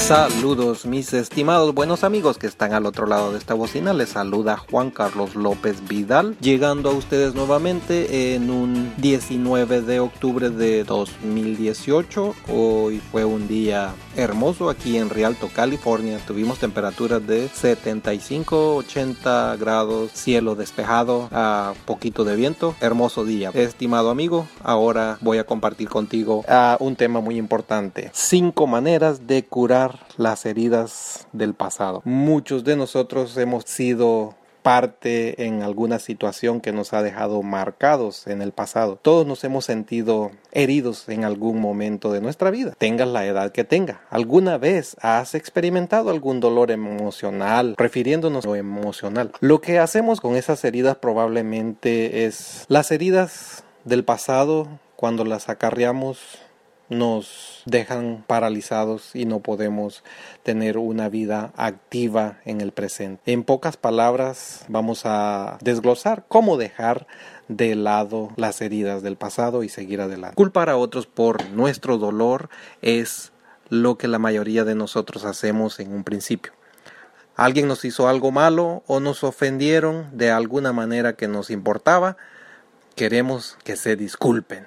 Saludos mis estimados buenos amigos que están al otro lado de esta bocina. Les saluda Juan Carlos López Vidal, llegando a ustedes nuevamente en un 19 de octubre de 2018. Hoy fue un día hermoso aquí en Rialto, California. Tuvimos temperaturas de 75, 80 grados, cielo despejado, a poquito de viento. Hermoso día. Estimado amigo, ahora voy a compartir contigo a un tema muy importante. Cinco maneras de curar las heridas del pasado. Muchos de nosotros hemos sido parte en alguna situación que nos ha dejado marcados en el pasado. Todos nos hemos sentido heridos en algún momento de nuestra vida, tengas la edad que tenga. ¿Alguna vez has experimentado algún dolor emocional, refiriéndonos a lo emocional? Lo que hacemos con esas heridas probablemente es las heridas del pasado cuando las acarreamos nos dejan paralizados y no podemos tener una vida activa en el presente. En pocas palabras vamos a desglosar cómo dejar de lado las heridas del pasado y seguir adelante. Culpar a otros por nuestro dolor es lo que la mayoría de nosotros hacemos en un principio. Alguien nos hizo algo malo o nos ofendieron de alguna manera que nos importaba, queremos que se disculpen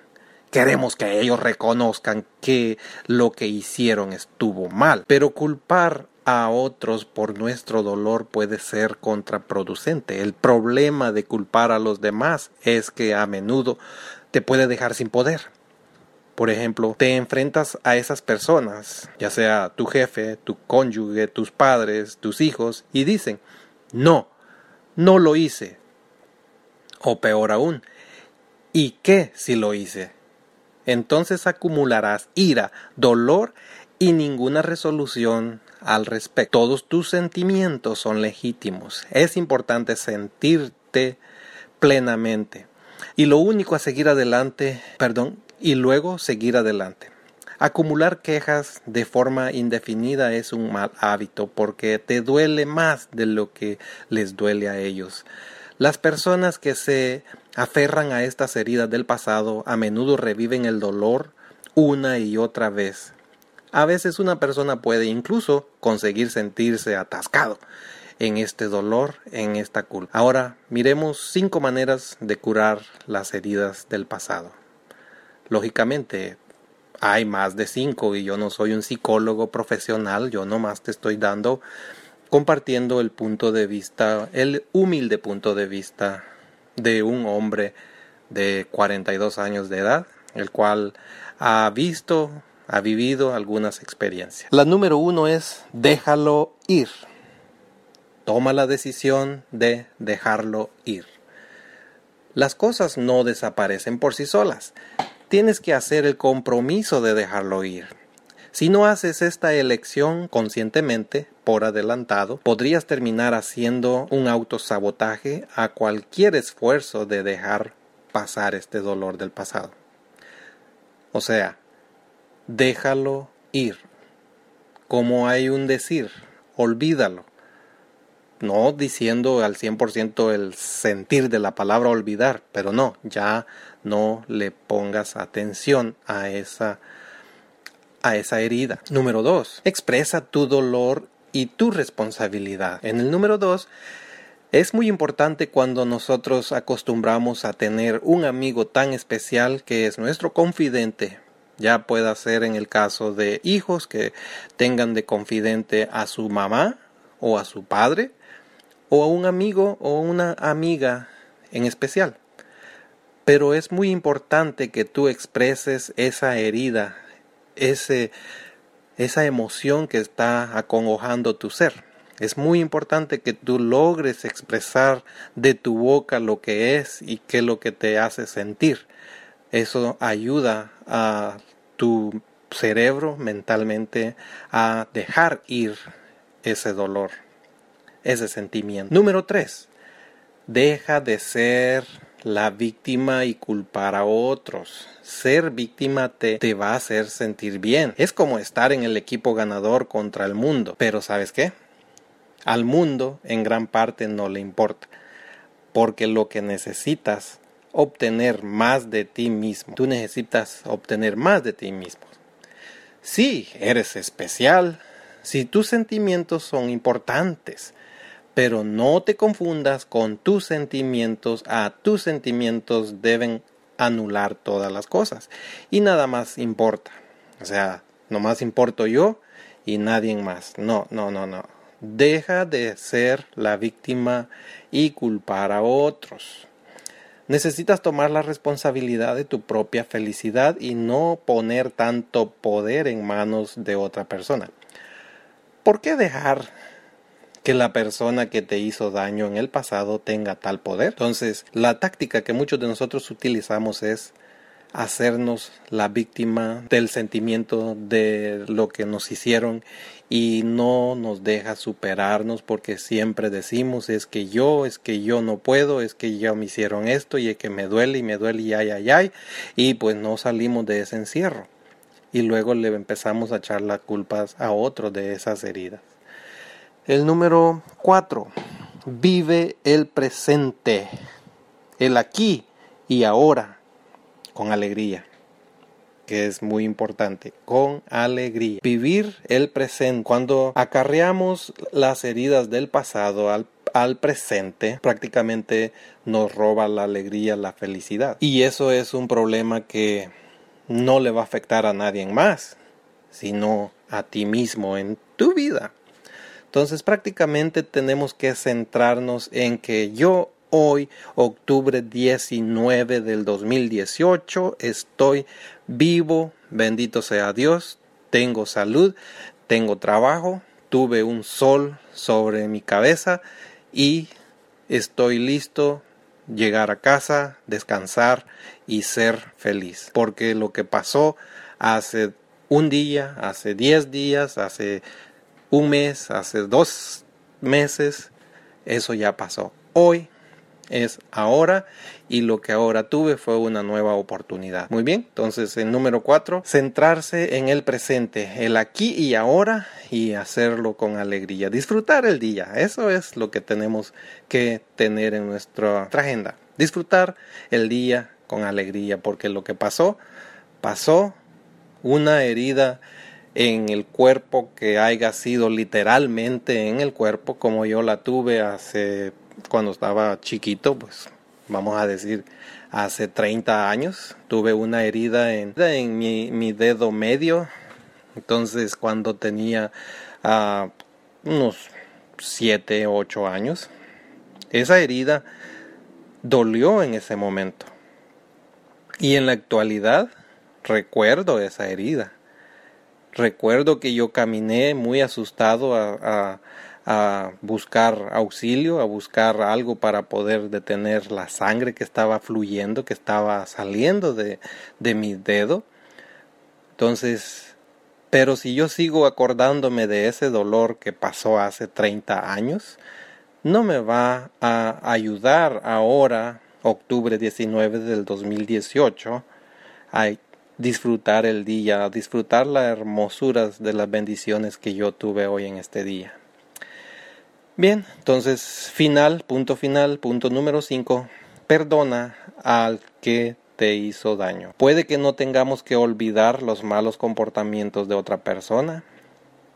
Queremos que ellos reconozcan que lo que hicieron estuvo mal, pero culpar a otros por nuestro dolor puede ser contraproducente. El problema de culpar a los demás es que a menudo te puede dejar sin poder. Por ejemplo, te enfrentas a esas personas, ya sea tu jefe, tu cónyuge, tus padres, tus hijos, y dicen, no, no lo hice. O peor aún, ¿y qué si lo hice? Entonces acumularás ira, dolor y ninguna resolución al respecto. Todos tus sentimientos son legítimos. Es importante sentirte plenamente. Y lo único a seguir adelante, perdón, y luego seguir adelante. Acumular quejas de forma indefinida es un mal hábito porque te duele más de lo que les duele a ellos. Las personas que se aferran a estas heridas del pasado a menudo reviven el dolor una y otra vez. A veces una persona puede incluso conseguir sentirse atascado en este dolor, en esta culpa. Ahora miremos cinco maneras de curar las heridas del pasado. Lógicamente, hay más de cinco y yo no soy un psicólogo profesional, yo nomás te estoy dando compartiendo el punto de vista, el humilde punto de vista de un hombre de 42 años de edad, el cual ha visto, ha vivido algunas experiencias. La número uno es déjalo ir. Toma la decisión de dejarlo ir. Las cosas no desaparecen por sí solas. Tienes que hacer el compromiso de dejarlo ir. Si no haces esta elección conscientemente, por adelantado, podrías terminar haciendo un autosabotaje a cualquier esfuerzo de dejar pasar este dolor del pasado. O sea, déjalo ir. Como hay un decir, olvídalo. No diciendo al 100% el sentir de la palabra olvidar, pero no, ya no le pongas atención a esa a esa herida. Número dos, expresa tu dolor y tu responsabilidad. En el número dos, es muy importante cuando nosotros acostumbramos a tener un amigo tan especial que es nuestro confidente. Ya pueda ser en el caso de hijos que tengan de confidente a su mamá o a su padre o a un amigo o una amiga en especial. Pero es muy importante que tú expreses esa herida ese, esa emoción que está acongojando tu ser. Es muy importante que tú logres expresar de tu boca lo que es y qué es lo que te hace sentir. Eso ayuda a tu cerebro mentalmente a dejar ir ese dolor, ese sentimiento. Número tres, deja de ser la víctima y culpar a otros. Ser víctima te, te, va a hacer sentir bien. Es como estar en el equipo ganador contra el mundo. Pero ¿sabes qué? Al mundo en gran parte no le importa. Porque lo que necesitas obtener más de ti mismo. Tú necesitas obtener más de ti mismo. Sí, eres especial. si tus sentimientos son importantes, pero no te confundas con tus sentimientos, a tus sentimientos deben anular todas las cosas y nada más importa. O sea, nomás importo yo y nadie más. No, no, no, no. Deja de ser la víctima y culpar a otros. Necesitas tomar la responsabilidad de tu propia felicidad y no poner tanto poder en manos de otra persona. ¿Por qué dejar que la persona que te hizo daño en el pasado tenga tal poder? Entonces, la táctica que muchos de nosotros utilizamos es hacernos la víctima del sentimiento de lo que nos hicieron y no nos deja superarnos porque siempre decimos es que yo, es que yo no puedo, es que ya me hicieron esto y es que me duele y me duele y ay, ay, ay y pues no salimos de ese encierro y luego le empezamos a echar las culpas a otros de esas heridas. El número cuatro, vive el presente, el aquí y ahora con alegría, que es muy importante, con alegría. Vivir el presente. Cuando acarreamos las heridas del pasado al, al presente, prácticamente nos roba la alegría, la felicidad. Y eso es un problema que no le va a afectar a nadie más, sino a ti mismo en tu vida. Entonces prácticamente tenemos que centrarnos en que yo hoy, octubre 19 del 2018. Estoy vivo, bendito sea Dios, tengo salud, tengo trabajo, tuve un sol sobre mi cabeza y estoy listo llegar a casa, descansar y ser feliz. Porque lo que pasó hace un día, hace diez días, hace un mes, hace dos meses, eso ya pasó. Hoy es ahora y lo que ahora tuve fue una nueva oportunidad. Muy bien, entonces el número cuatro, centrarse en el presente, el aquí y ahora y hacerlo con alegría, disfrutar el día, eso es lo que tenemos que tener en nuestra agenda, disfrutar el día con alegría porque lo que pasó, pasó una herida en el cuerpo que haya sido literalmente en el cuerpo como yo la tuve hace cuando estaba chiquito, pues vamos a decir hace 30 años, tuve una herida en, en mi, dedo medio. Entonces cuando tenía uh, unos 7, 8 años, esa herida dolió en ese momento. Y en la actualidad recuerdo esa herida. Recuerdo que yo caminé muy asustado a a buscar auxilio, a buscar algo para poder detener la sangre que estaba fluyendo, que estaba saliendo de, de mi dedo. Entonces, pero si yo sigo acordándome de ese dolor que pasó hace 30 años, no me va a ayudar ahora, octubre 19 del 2018, a disfrutar el día, disfrutar las hermosuras de las bendiciones que yo tuve hoy en este día. Bien, entonces final, punto final, punto número 5. Perdona al que te hizo daño. Puede que no tengamos que olvidar los malos comportamientos de otra persona,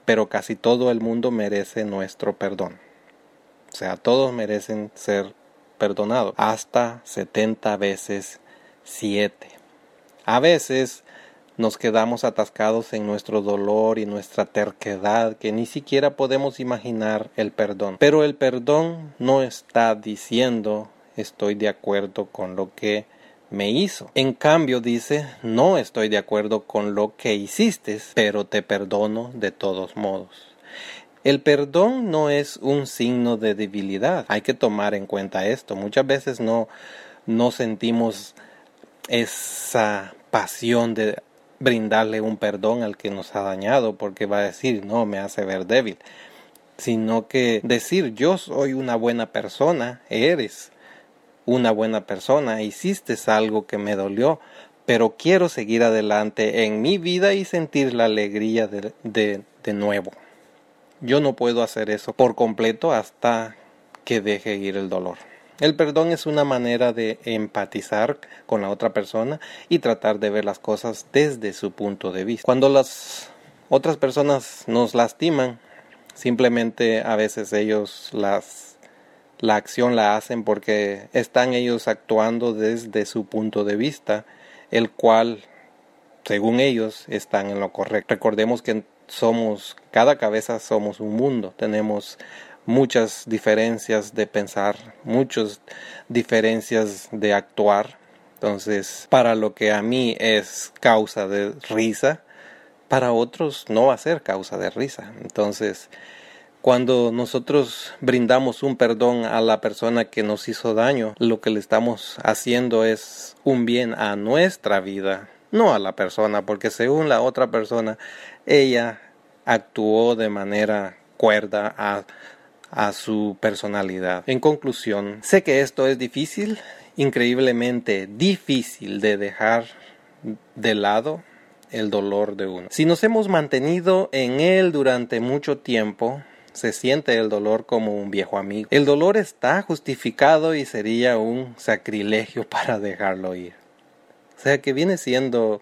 pero casi todo el mundo merece nuestro perdón. O sea, todos merecen ser perdonados. Hasta 70 veces 7. A veces nos quedamos atascados en nuestro dolor y nuestra terquedad que ni siquiera podemos imaginar el perdón. Pero el perdón no está diciendo estoy de acuerdo con lo que me hizo. En cambio dice, no estoy de acuerdo con lo que hiciste, pero te perdono de todos modos. El perdón no es un signo de debilidad. Hay que tomar en cuenta esto. Muchas veces no, no sentimos esa pasión de brindarle un perdón al que nos ha dañado porque va a decir no me hace ver débil sino que decir yo soy una buena persona eres una buena persona hiciste algo que me dolió pero quiero seguir adelante en mi vida y sentir la alegría de, de, de nuevo yo no puedo hacer eso por completo hasta que deje ir el dolor el perdón es una manera de empatizar con la otra persona y tratar de ver las cosas desde su punto de vista. Cuando las otras personas nos lastiman, simplemente a veces ellos las la acción la hacen porque están ellos actuando desde su punto de vista, el cual según ellos están en lo correcto. Recordemos que somos cada cabeza somos un mundo, tenemos muchas diferencias de pensar, muchas diferencias de actuar. Entonces, para lo que a mí es causa de risa, para otros no va a ser causa de risa. Entonces, cuando nosotros brindamos un perdón a la persona que nos hizo daño, lo que le estamos haciendo es un bien a nuestra vida, no a la persona, porque según la otra persona, ella actuó de manera cuerda a, a su personalidad. En conclusión, sé que esto es difícil, increíblemente difícil de dejar de lado el dolor de uno. Si nos hemos mantenido en él durante mucho tiempo, se siente el dolor como un viejo amigo. El dolor está justificado y sería un sacrilegio para dejarlo ir. O sea que viene siendo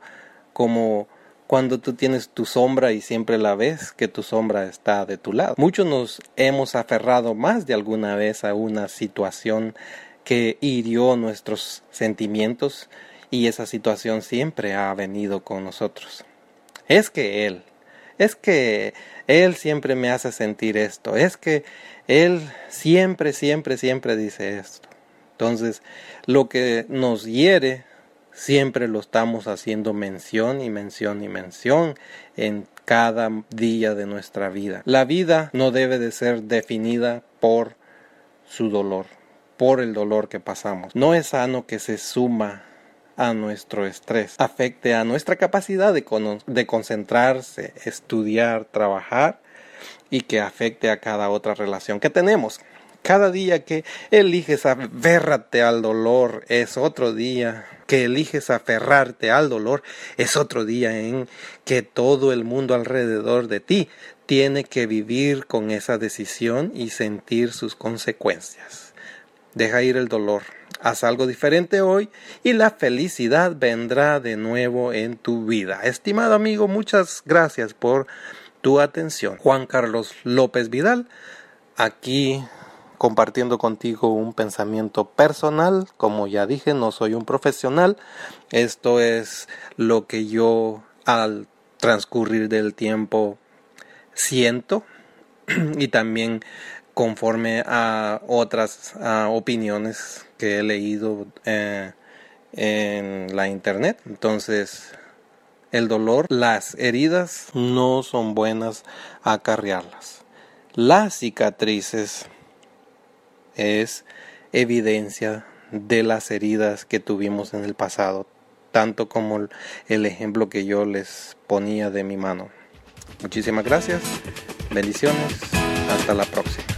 como cuando tú tienes tu sombra y siempre la ves que tu sombra está de tu lado. Muchos nos hemos aferrado más de alguna vez a una situación que hirió nuestros sentimientos y esa situación siempre ha venido con nosotros. Es que Él, es que Él siempre me hace sentir esto, es que Él siempre, siempre, siempre dice esto. Entonces, lo que nos hiere, siempre lo estamos haciendo mención y mención y mención en cada día de nuestra vida. La vida no debe de ser definida por su dolor, por el dolor que pasamos. No es sano que se suma a nuestro estrés, afecte a nuestra capacidad de, de concentrarse, estudiar, trabajar y que afecte a cada otra relación que tenemos. Cada día que eliges aferrarte al dolor es otro día que eliges aferrarte al dolor es otro día en que todo el mundo alrededor de ti tiene que vivir con esa decisión y sentir sus consecuencias. Deja ir el dolor, Haz algo diferente hoy y la felicidad vendrá de nuevo en tu vida. Estimado amigo, muchas gracias por tu atención. Juan Carlos López Vidal, aquí compartiendo contigo un pensamiento personal. Como ya dije, no soy un profesional. Esto es lo que yo al transcurrir del tiempo siento y también conforme a otras opiniones que he leído eh, en la internet. Entonces, el dolor, las heridas no son buenas acarrearlas. Las cicatrices es evidencia de las heridas que tuvimos en el pasado, tanto como el ejemplo que yo les ponía de mi mano. Muchísimas gracias, bendiciones, hasta la próxima.